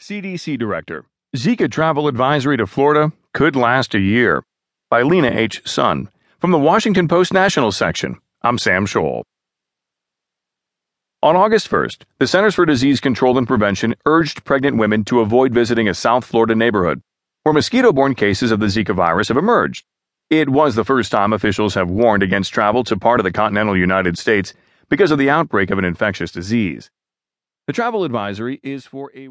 CDC Director Zika Travel Advisory to Florida could last a year. By Lena H. Sun. From the Washington Post National section, I'm Sam Scholl. On August 1st, the Centers for Disease Control and Prevention urged pregnant women to avoid visiting a South Florida neighborhood where mosquito borne cases of the Zika virus have emerged. It was the first time officials have warned against travel to part of the continental United States because of the outbreak of an infectious disease. The travel advisory is for a